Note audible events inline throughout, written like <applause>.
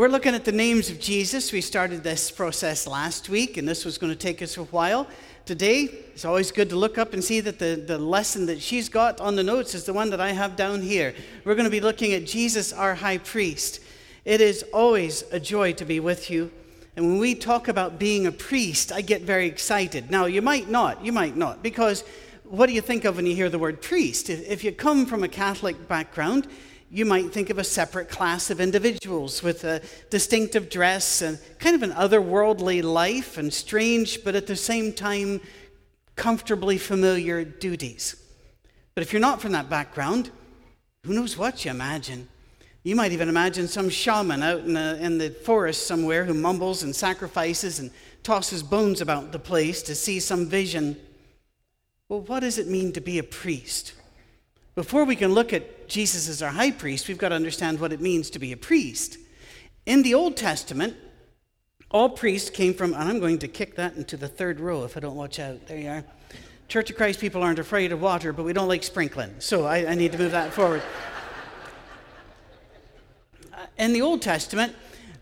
We're looking at the names of Jesus. We started this process last week, and this was going to take us a while. Today, it's always good to look up and see that the, the lesson that she's got on the notes is the one that I have down here. We're going to be looking at Jesus, our high priest. It is always a joy to be with you. And when we talk about being a priest, I get very excited. Now, you might not, you might not, because what do you think of when you hear the word priest? If you come from a Catholic background, you might think of a separate class of individuals with a distinctive dress and kind of an otherworldly life and strange, but at the same time, comfortably familiar duties. But if you're not from that background, who knows what you imagine? You might even imagine some shaman out in the, in the forest somewhere who mumbles and sacrifices and tosses bones about the place to see some vision. Well, what does it mean to be a priest? Before we can look at Jesus as our high priest, we've got to understand what it means to be a priest. In the Old Testament, all priests came from, and I'm going to kick that into the third row if I don't watch out. There you are. Church of Christ people aren't afraid of water, but we don't like sprinkling. So I, I need to move that forward. Uh, in the Old Testament,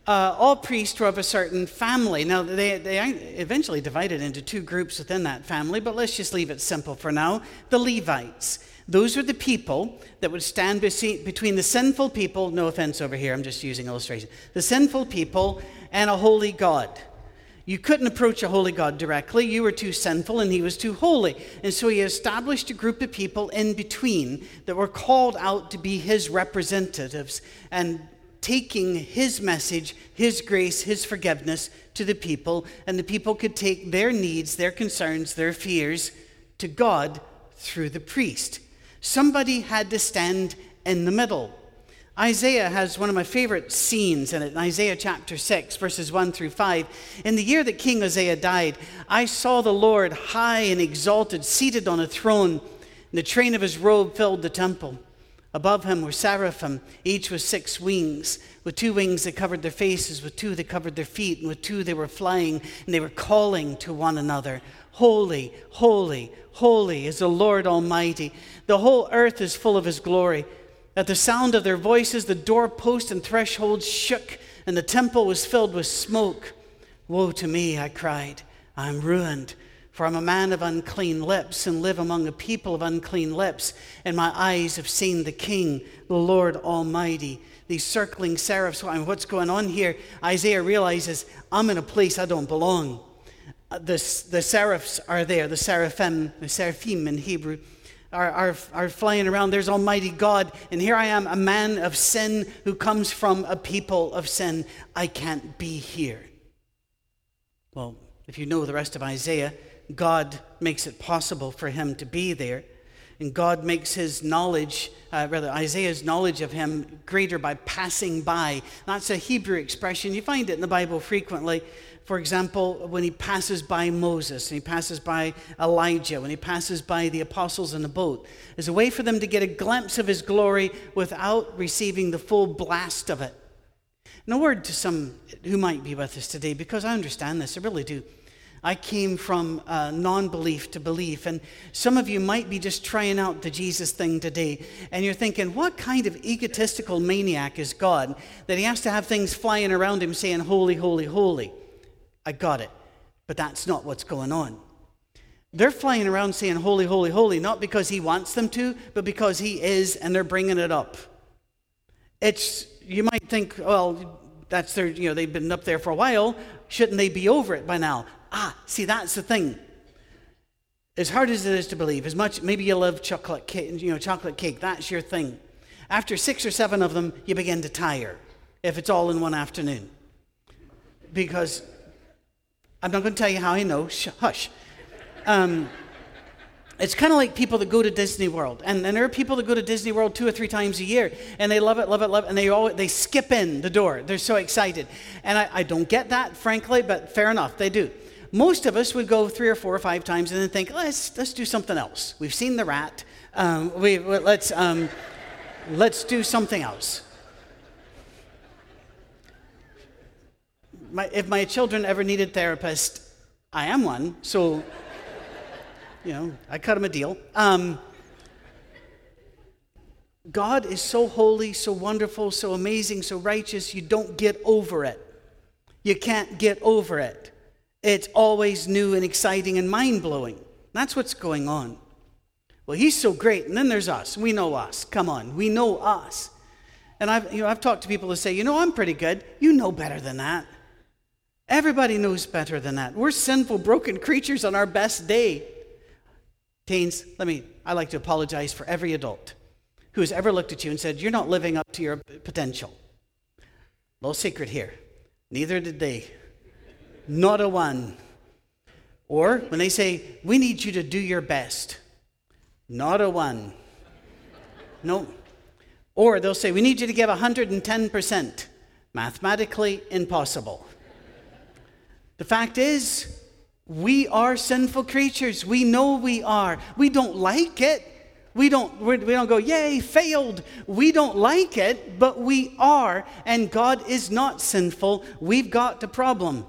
uh, all priests were of a certain family. Now, they, they eventually divided into two groups within that family, but let's just leave it simple for now. The Levites. Those were the people that would stand between the sinful people, no offense over here, I'm just using illustration, the sinful people and a holy God. You couldn't approach a holy God directly. You were too sinful and he was too holy. And so he established a group of people in between that were called out to be his representatives and taking his message, his grace, his forgiveness to the people. And the people could take their needs, their concerns, their fears to God through the priest. Somebody had to stand in the middle. Isaiah has one of my favorite scenes in it, in Isaiah chapter 6, verses 1 through 5. In the year that King Uzziah died, I saw the Lord high and exalted, seated on a throne, and the train of his robe filled the temple. Above him were seraphim, each with six wings. With two wings they covered their faces, with two they covered their feet, and with two they were flying, and they were calling to one another Holy, holy, holy is the Lord Almighty. The whole earth is full of his glory. At the sound of their voices, the doorpost and threshold shook, and the temple was filled with smoke. Woe to me, I cried. I'm ruined, for I'm a man of unclean lips and live among a people of unclean lips, and my eyes have seen the King, the Lord Almighty. These circling seraphs, what's going on here? Isaiah realizes, I'm in a place I don't belong. The, the seraphs are there, the seraphim, the seraphim in Hebrew, are, are, are flying around. There's Almighty God, and here I am, a man of sin who comes from a people of sin. I can't be here. Well, if you know the rest of Isaiah, God makes it possible for him to be there. And God makes his knowledge, uh, rather, Isaiah's knowledge of him greater by passing by. That's a Hebrew expression. You find it in the Bible frequently. For example, when he passes by Moses, and he passes by Elijah, when he passes by the apostles in the boat, is a way for them to get a glimpse of his glory without receiving the full blast of it. And a word to some who might be with us today, because I understand this, I really do. I came from uh, non belief to belief. And some of you might be just trying out the Jesus thing today. And you're thinking, what kind of egotistical maniac is God that he has to have things flying around him saying, Holy, holy, holy? I got it. But that's not what's going on. They're flying around saying, Holy, holy, holy, not because he wants them to, but because he is, and they're bringing it up. It's, you might think, well, that's their, you know, they've been up there for a while. Shouldn't they be over it by now? Ah, see, that's the thing. As hard as it is to believe, as much, maybe you love chocolate cake, you know, chocolate cake, that's your thing. After six or seven of them, you begin to tire if it's all in one afternoon. Because I'm not going to tell you how I know. Sh- hush. Um, it's kind of like people that go to Disney World, and, and there are people that go to Disney World two or three times a year, and they love it, love it, love it, and they all they skip in the door. They're so excited, and I, I don't get that, frankly, but fair enough, they do. Most of us would go three or four or five times and then think, let's let's do something else. We've seen the rat. Um, we let's um, let's do something else. my, if my children ever needed therapist, I am one. So, you know, I cut him a deal. Um, God is so holy, so wonderful, so amazing, so righteous, you don't get over it. You can't get over it. It's always new and exciting and mind blowing. That's what's going on. Well, he's so great, and then there's us. We know us. Come on, we know us. And I've, you know, I've talked to people who say, you know, I'm pretty good. You know better than that. Everybody knows better than that. We're sinful, broken creatures on our best day. Teens, let me, I like to apologize for every adult who has ever looked at you and said, You're not living up to your potential. No secret here. Neither did they. Not a one. Or when they say, We need you to do your best. Not a one. No. Or they'll say, We need you to give 110%. Mathematically impossible. The fact is, we are sinful creatures. We know we are. We don't like it. We don't, we don't go, yay, failed. We don't like it, but we are. And God is not sinful. We've got the problem.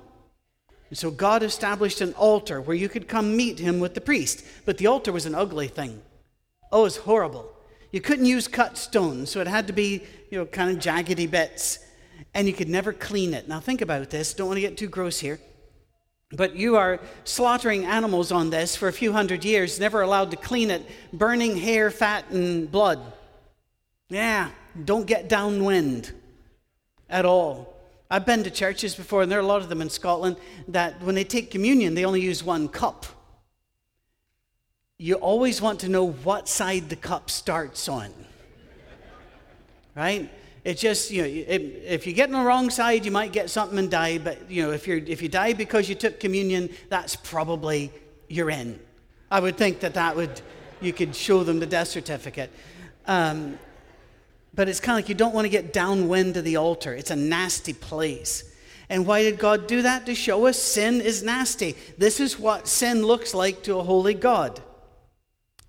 And so God established an altar where you could come meet him with the priest. But the altar was an ugly thing. Oh, it was horrible. You couldn't use cut stone, so it had to be, you know, kind of jaggedy bits. And you could never clean it. Now, think about this. Don't want to get too gross here. But you are slaughtering animals on this for a few hundred years, never allowed to clean it, burning hair, fat, and blood. Yeah, don't get downwind at all. I've been to churches before, and there are a lot of them in Scotland, that when they take communion, they only use one cup. You always want to know what side the cup starts on. Right? It's just, you know, if you get on the wrong side, you might get something and die. But, you know, if, you're, if you die because you took communion, that's probably you're in. I would think that that would, you could show them the death certificate. Um, but it's kind of like you don't want to get downwind of the altar. It's a nasty place. And why did God do that? To show us sin is nasty. This is what sin looks like to a holy God.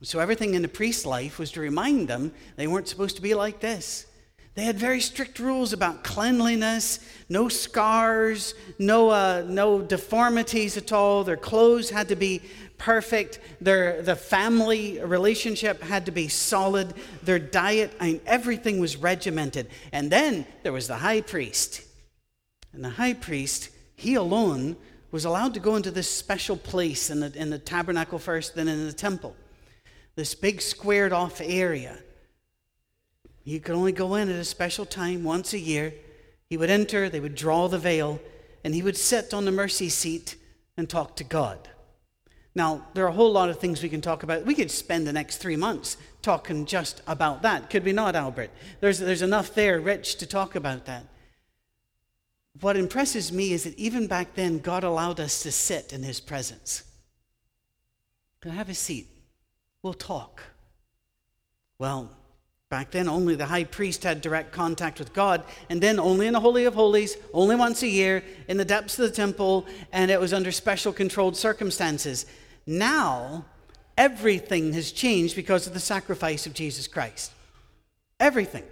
So everything in the priest's life was to remind them they weren't supposed to be like this. They had very strict rules about cleanliness, no scars, no, uh, no deformities at all. Their clothes had to be perfect. Their, the family relationship had to be solid. Their diet, I mean, everything was regimented. And then there was the high priest. And the high priest, he alone was allowed to go into this special place in the, in the tabernacle first, then in the temple. This big squared off area he could only go in at a special time once a year. He would enter, they would draw the veil, and he would sit on the mercy seat and talk to God. Now, there are a whole lot of things we can talk about. We could spend the next three months talking just about that. Could we not, Albert? There's, there's enough there, Rich, to talk about that. What impresses me is that even back then, God allowed us to sit in his presence. Can I have a seat? We'll talk. Well, Back then, only the high priest had direct contact with God, and then only in the Holy of Holies, only once a year, in the depths of the temple, and it was under special controlled circumstances. Now, everything has changed because of the sacrifice of Jesus Christ. Everything.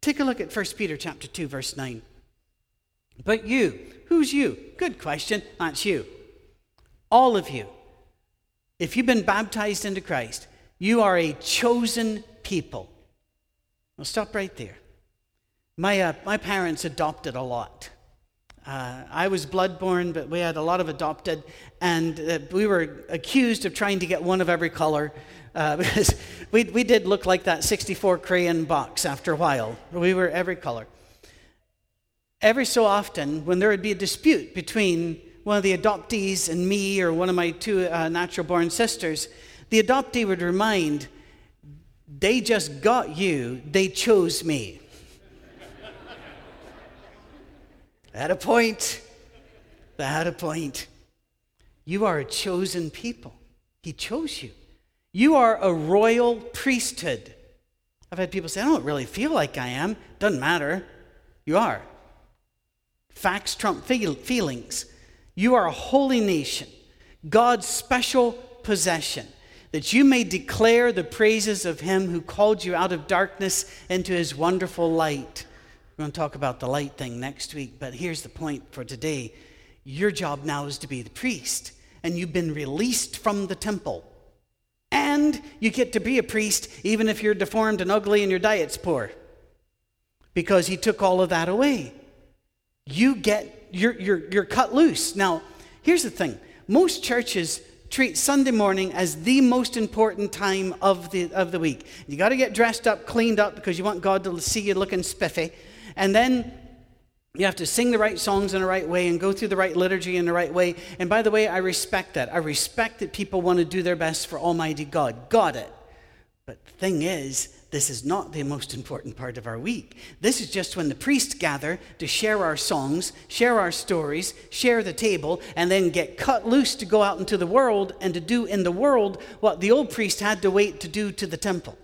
Take a look at 1 Peter chapter 2, verse 9. But you, who's you? Good question. That's you. All of you. If you've been baptized into Christ, you are a chosen people I'll stop right there. My, uh, my parents adopted a lot. Uh, I was bloodborne, but we had a lot of adopted, and uh, we were accused of trying to get one of every color uh, <laughs> because we, we did look like that 64 crayon box after a while. We were every color. Every so often, when there would be a dispute between one of the adoptees and me or one of my two uh, natural born sisters, the adoptee would remind they just got you, they chose me. At a point, at a point. You are a chosen people. He chose you. You are a royal priesthood. I've had people say, I don't really feel like I am. Doesn't matter. You are. Facts trump feel- feelings. You are a holy nation, God's special possession that you may declare the praises of him who called you out of darkness into his wonderful light. We're going to talk about the light thing next week, but here's the point for today. Your job now is to be the priest, and you've been released from the temple And you get to be a priest even if you're deformed and ugly and your diet's poor. Because he took all of that away. You get, you're, you're, you're cut loose. Now, here's the thing most churches treat Sunday morning as the most important time of the, of the week. You got to get dressed up, cleaned up, because you want God to see you looking spiffy. And then you have to sing the right songs in the right way and go through the right liturgy in the right way. And by the way, I respect that. I respect that people want to do their best for Almighty God. Got it. But the thing is, this is not the most important part of our week. This is just when the priests gather to share our songs, share our stories, share the table, and then get cut loose to go out into the world and to do in the world what the old priest had to wait to do to the temple.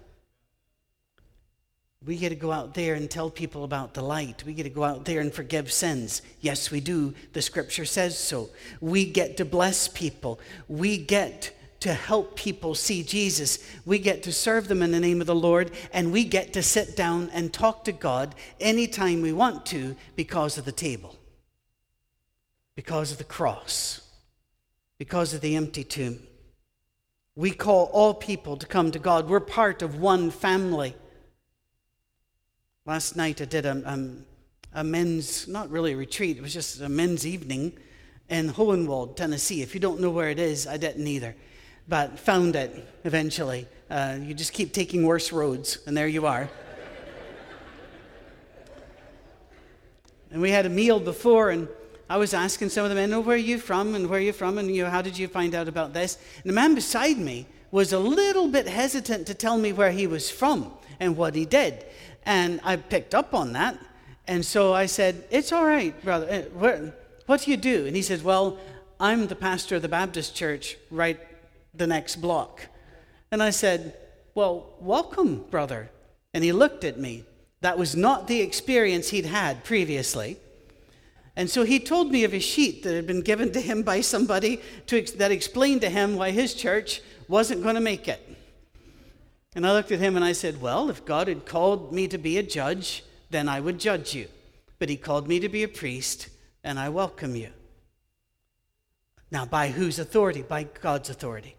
We get to go out there and tell people about the light. We get to go out there and forgive sins. Yes, we do. The scripture says so. We get to bless people. We get to help people see Jesus. We get to serve them in the name of the Lord, and we get to sit down and talk to God anytime we want to because of the table, because of the cross, because of the empty tomb. We call all people to come to God. We're part of one family. Last night I did a, a, a men's, not really a retreat, it was just a men's evening in Hohenwald, Tennessee. If you don't know where it is, I didn't either but found it eventually. Uh, you just keep taking worse roads, and there you are. and we had a meal before, and I was asking some of the men, "Oh, where are you from? And where are you from? And you know, how did you find out about this?" And the man beside me was a little bit hesitant to tell me where he was from and what he did, and I picked up on that. And so I said, "It's all right, brother. Uh, what do you do?" And he said, "Well, I'm the pastor of the Baptist church right the next block. And I said, Well, welcome, brother. And he looked at me. That was not the experience he'd had previously. And so he told me of a sheet that had been given to him by somebody to, that explained to him why his church wasn't going to make it. And I looked at him and I said, Well, if God had called me to be a judge, then I would judge you. But he called me to be a priest, and I welcome you. Now, by whose authority? By God's authority.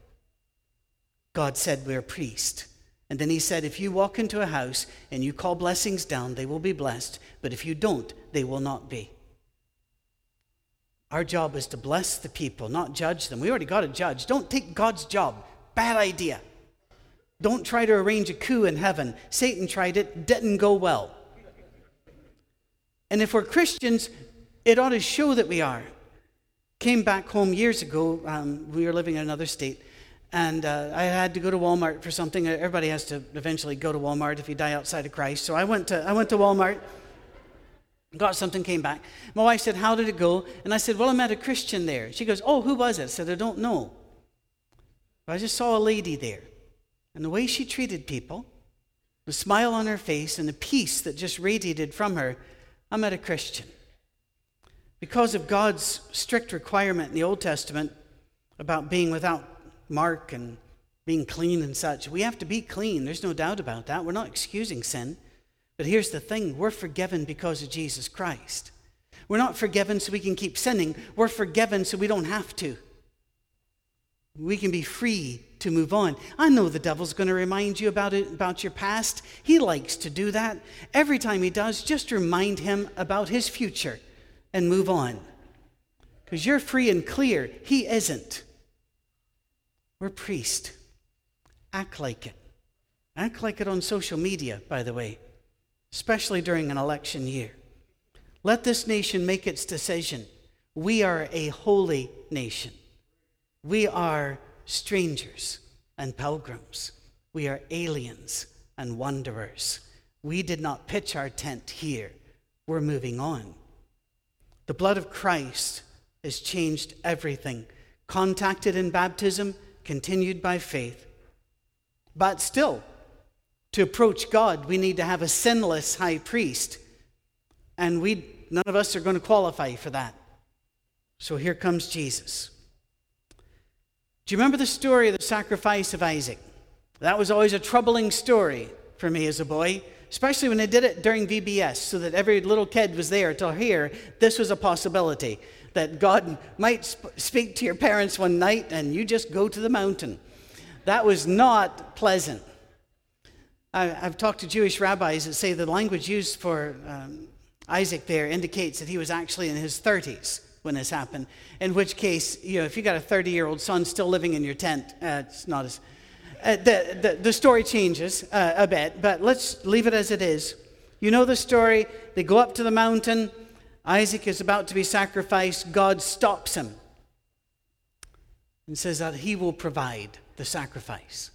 God said, We're a priest. And then he said, If you walk into a house and you call blessings down, they will be blessed. But if you don't, they will not be. Our job is to bless the people, not judge them. We already got a judge. Don't take God's job. Bad idea. Don't try to arrange a coup in heaven. Satan tried it, didn't go well. And if we're Christians, it ought to show that we are. Came back home years ago. Um, we were living in another state and uh, I had to go to Walmart for something. Everybody has to eventually go to Walmart if you die outside of Christ. So I went to, I went to Walmart, got something, came back. My wife said, How did it go? And I said, Well, I met a Christian there. She goes, Oh, who was it? I said, I don't know. But I just saw a lady there. And the way she treated people, the smile on her face, and the peace that just radiated from her, I met a Christian. Because of God's strict requirement in the Old Testament about being without mark and being clean and such. We have to be clean. There's no doubt about that. We're not excusing sin. But here's the thing we're forgiven because of Jesus Christ. We're not forgiven so we can keep sinning, we're forgiven so we don't have to. We can be free to move on. I know the devil's going to remind you about it about your past. He likes to do that. Every time he does, just remind him about his future and move on. Because you're free and clear. He isn't. We're priests. Act like it. Act like it on social media, by the way, especially during an election year. Let this nation make its decision. We are a holy nation. We are strangers and pilgrims. We are aliens and wanderers. We did not pitch our tent here. We're moving on. The blood of Christ has changed everything. Contacted in baptism, continued by faith. But still, to approach God, we need to have a sinless high priest. And we, none of us are going to qualify for that. So here comes Jesus. Do you remember the story of the sacrifice of Isaac? That was always a troubling story for me as a boy, especially when they did it during VBS, so that every little kid was there to hear this was a possibility that God might sp- speak to your parents one night and you just go to the mountain. that was not pleasant. I, have talked to Jewish rabbis that say the language used for um, Isaac there indicates that he was actually in his 30s when this happened. In which case, you know, if you got a 30 year old son still living in your tent, uh, it's not as. Uh, the, the, the, story changes uh, a bit, but let's leave it as it is. You know the story. They go up to the mountain. Isaac is about to be sacrificed. God stops him and says that he will provide the sacrifice.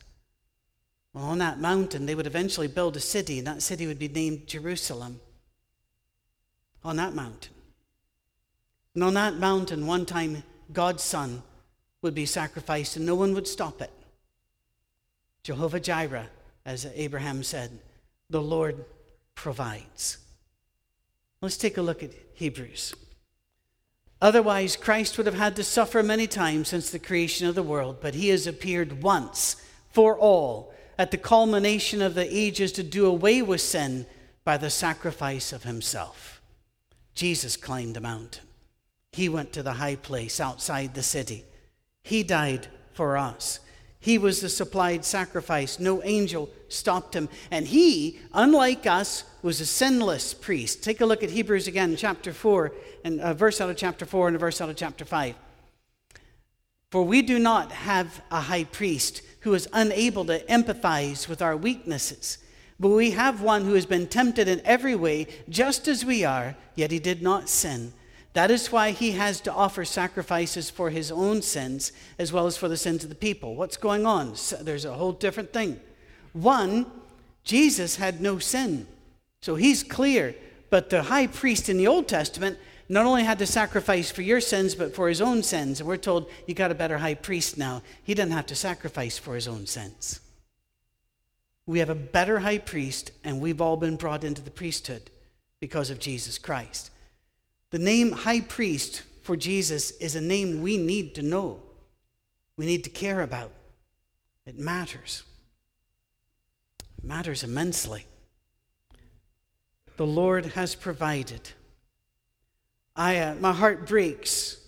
Well, on that mountain, they would eventually build a city, and that city would be named Jerusalem. On that mountain. And on that mountain, one time, God's Son would be sacrificed, and no one would stop it. Jehovah Jireh, as Abraham said, the Lord provides. Let's take a look at Hebrews. Otherwise, Christ would have had to suffer many times since the creation of the world, but he has appeared once for all at the culmination of the ages to do away with sin by the sacrifice of himself. Jesus climbed a mountain. He went to the high place outside the city. He died for us. He was the supplied sacrifice. No angel stopped him. And he, unlike us, was a sinless priest. Take a look at Hebrews again, chapter 4, and a verse out of chapter 4 and a verse out of chapter 5. For we do not have a high priest who is unable to empathize with our weaknesses, but we have one who has been tempted in every way, just as we are, yet he did not sin. That is why he has to offer sacrifices for his own sins as well as for the sins of the people. What's going on? There's a whole different thing. One, Jesus had no sin, so he's clear. But the high priest in the Old Testament not only had to sacrifice for your sins, but for his own sins. And we're told, you got a better high priest now. He doesn't have to sacrifice for his own sins. We have a better high priest, and we've all been brought into the priesthood because of Jesus Christ. The name high priest for Jesus is a name we need to know, we need to care about. It matters. It matters immensely. The Lord has provided. I, uh, my heart breaks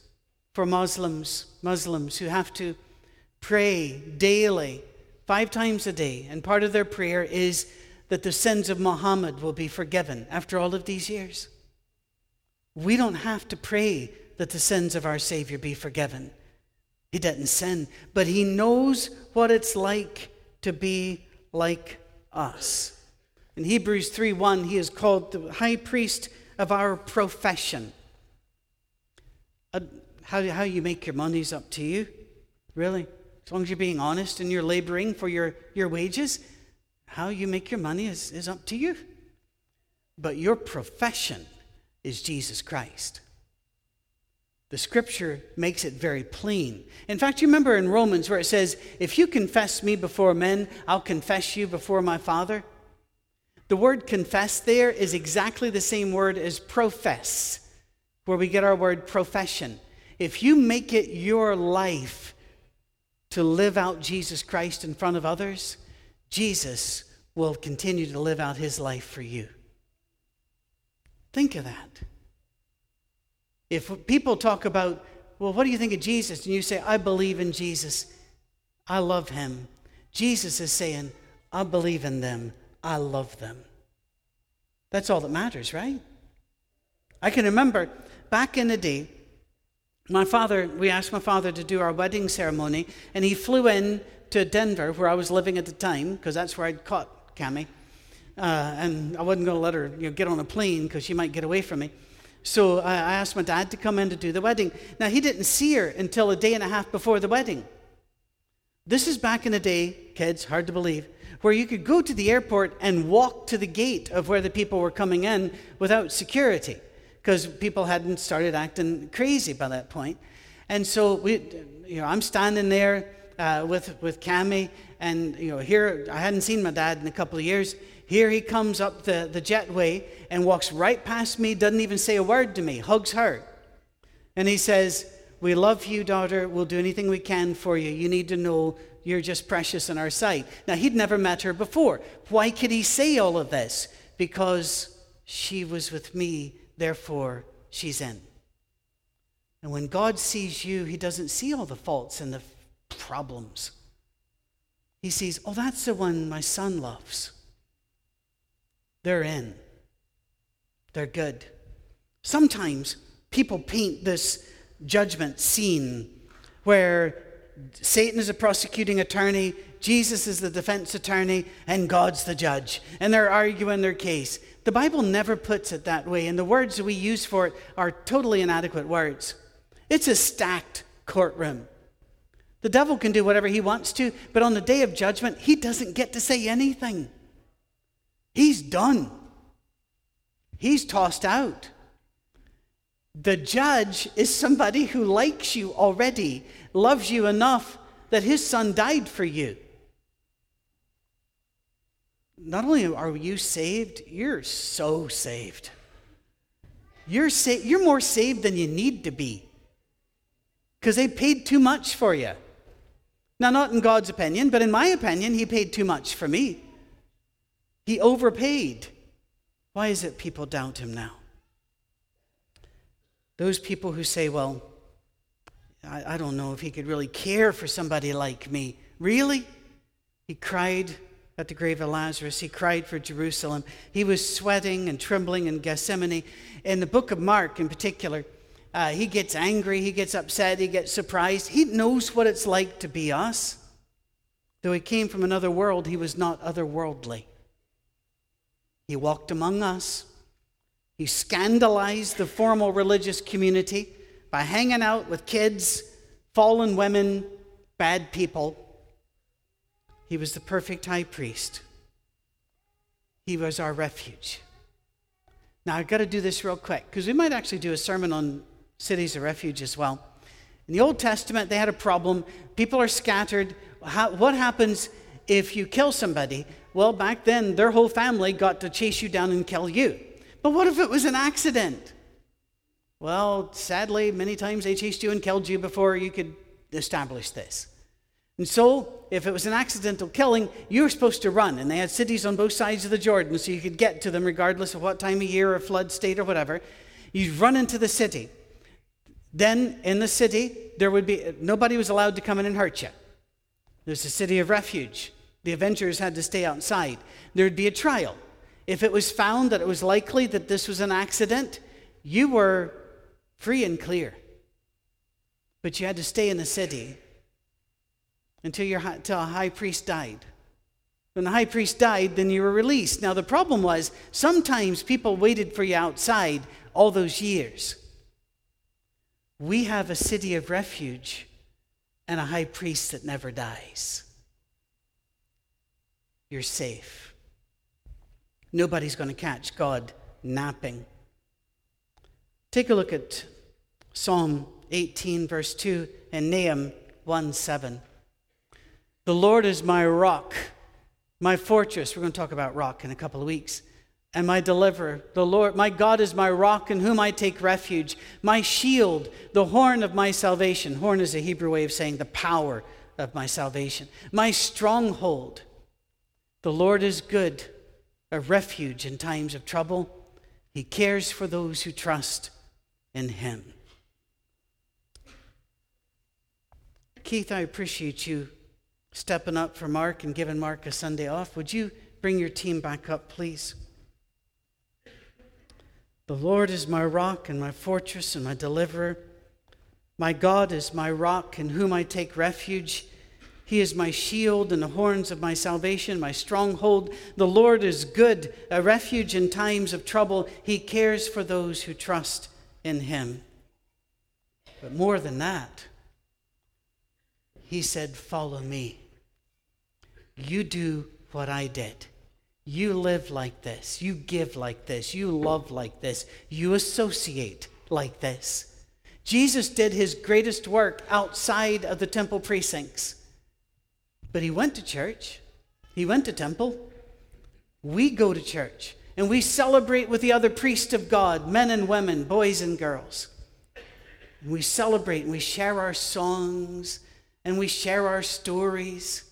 for Muslims, Muslims who have to pray daily, five times a day, and part of their prayer is that the sins of Muhammad will be forgiven after all of these years. We don't have to pray that the sins of our Savior be forgiven. He didn't sin, but He knows what it's like to be like us. In Hebrews 3:1, He is called the high priest of our profession. Uh, how, how you make your money is up to you, really. As long as you're being honest and you're laboring for your, your wages, how you make your money is, is up to you. But your profession is Jesus Christ. The scripture makes it very plain. In fact, you remember in Romans where it says, If you confess me before men, I'll confess you before my Father? The word confess there is exactly the same word as profess, where we get our word profession. If you make it your life to live out Jesus Christ in front of others, Jesus will continue to live out his life for you. Think of that. If people talk about, well, what do you think of Jesus? And you say, I believe in Jesus, I love him. Jesus is saying, I believe in them, I love them. That's all that matters, right? I can remember back in the day, my father, we asked my father to do our wedding ceremony, and he flew in to Denver, where I was living at the time, because that's where I'd caught Cami. Uh, and I wasn't going to let her you know, get on a plane because she might get away from me. So I asked my dad to come in to do the wedding. Now, he didn't see her until a day and a half before the wedding. This is back in the day, kids, hard to believe, where you could go to the airport and walk to the gate of where the people were coming in without security because people hadn't started acting crazy by that point. And so we, you know, I'm standing there uh, with, with Cami, and you know, here I hadn't seen my dad in a couple of years. Here he comes up the, the jetway and walks right past me, doesn't even say a word to me, hugs her. And he says, We love you, daughter. We'll do anything we can for you. You need to know you're just precious in our sight. Now, he'd never met her before. Why could he say all of this? Because she was with me, therefore she's in. And when God sees you, he doesn't see all the faults and the problems. he sees, oh, that's the one my son loves. They're in, they're good. Sometimes people paint this judgment scene where Satan is a prosecuting attorney, Jesus is the defense attorney, and God's the judge. And they're arguing their case. The Bible never puts it that way, and the words we use for it are totally inadequate words. It's a stacked courtroom. The devil can do whatever he wants to, but on the day of judgment, he doesn't get to say anything. He's done, he's tossed out. The judge is somebody who likes you already, loves you enough that his son died for you. Not only are you saved, you're so saved. You're, sa- you're more saved than you need to be because they paid too much for you. Now, not in God's opinion, but in my opinion, he paid too much for me. He overpaid. Why is it people doubt him now? Those people who say, well, I, I don't know if he could really care for somebody like me. Really? He cried at the grave of Lazarus. He cried for Jerusalem. He was sweating and trembling in Gethsemane. In the book of Mark, in particular, uh, he gets angry, he gets upset, he gets surprised. He knows what it's like to be us. Though he came from another world, he was not otherworldly. He walked among us. He scandalized the formal religious community by hanging out with kids, fallen women, bad people. He was the perfect high priest. He was our refuge. Now, I've got to do this real quick because we might actually do a sermon on cities of refuge as well. In the Old Testament, they had a problem. People are scattered. How, what happens if you kill somebody? Well, back then, their whole family got to chase you down and kill you. But what if it was an accident? Well, sadly, many times they chased you and killed you before you could establish this. And so, if it was an accidental killing, you were supposed to run. And they had cities on both sides of the Jordan, so you could get to them regardless of what time of year or flood state or whatever. You'd run into the city. Then, in the city, there would be nobody was allowed to come in and hurt you. There's a city of refuge. The avengers had to stay outside. There'd be a trial. If it was found that it was likely that this was an accident, you were free and clear. But you had to stay in the city until, your, until a high priest died. When the high priest died, then you were released. Now, the problem was sometimes people waited for you outside all those years. We have a city of refuge and a high priest that never dies. You're safe. Nobody's going to catch God napping. Take a look at Psalm 18, verse 2, and Nahum 1 7. The Lord is my rock, my fortress. We're going to talk about rock in a couple of weeks. And my deliverer, the Lord, my God is my rock in whom I take refuge, my shield, the horn of my salvation. Horn is a Hebrew way of saying the power of my salvation, my stronghold. The Lord is good, a refuge in times of trouble. He cares for those who trust in Him. Keith, I appreciate you stepping up for Mark and giving Mark a Sunday off. Would you bring your team back up, please? The Lord is my rock and my fortress and my deliverer. My God is my rock in whom I take refuge. He is my shield and the horns of my salvation, my stronghold. The Lord is good, a refuge in times of trouble. He cares for those who trust in him. But more than that, he said, Follow me. You do what I did. You live like this. You give like this. You love like this. You associate like this. Jesus did his greatest work outside of the temple precincts. But he went to church, he went to temple. We go to church and we celebrate with the other priests of God, men and women, boys and girls. And we celebrate and we share our songs and we share our stories.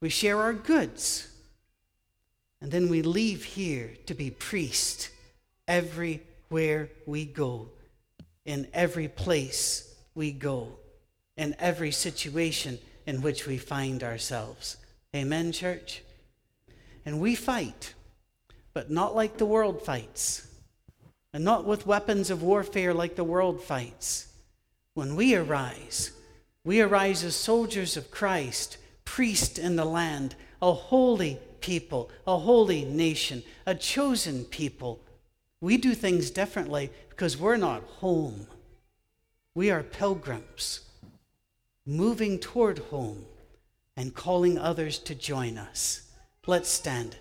We share our goods. And then we leave here to be priests everywhere we go, in every place we go, in every situation in which we find ourselves. Amen, church? And we fight, but not like the world fights, and not with weapons of warfare like the world fights. When we arise, we arise as soldiers of Christ, priests in the land, a holy people, a holy nation, a chosen people. We do things differently because we're not home. We are pilgrims moving toward home and calling others to join us. Let's stand.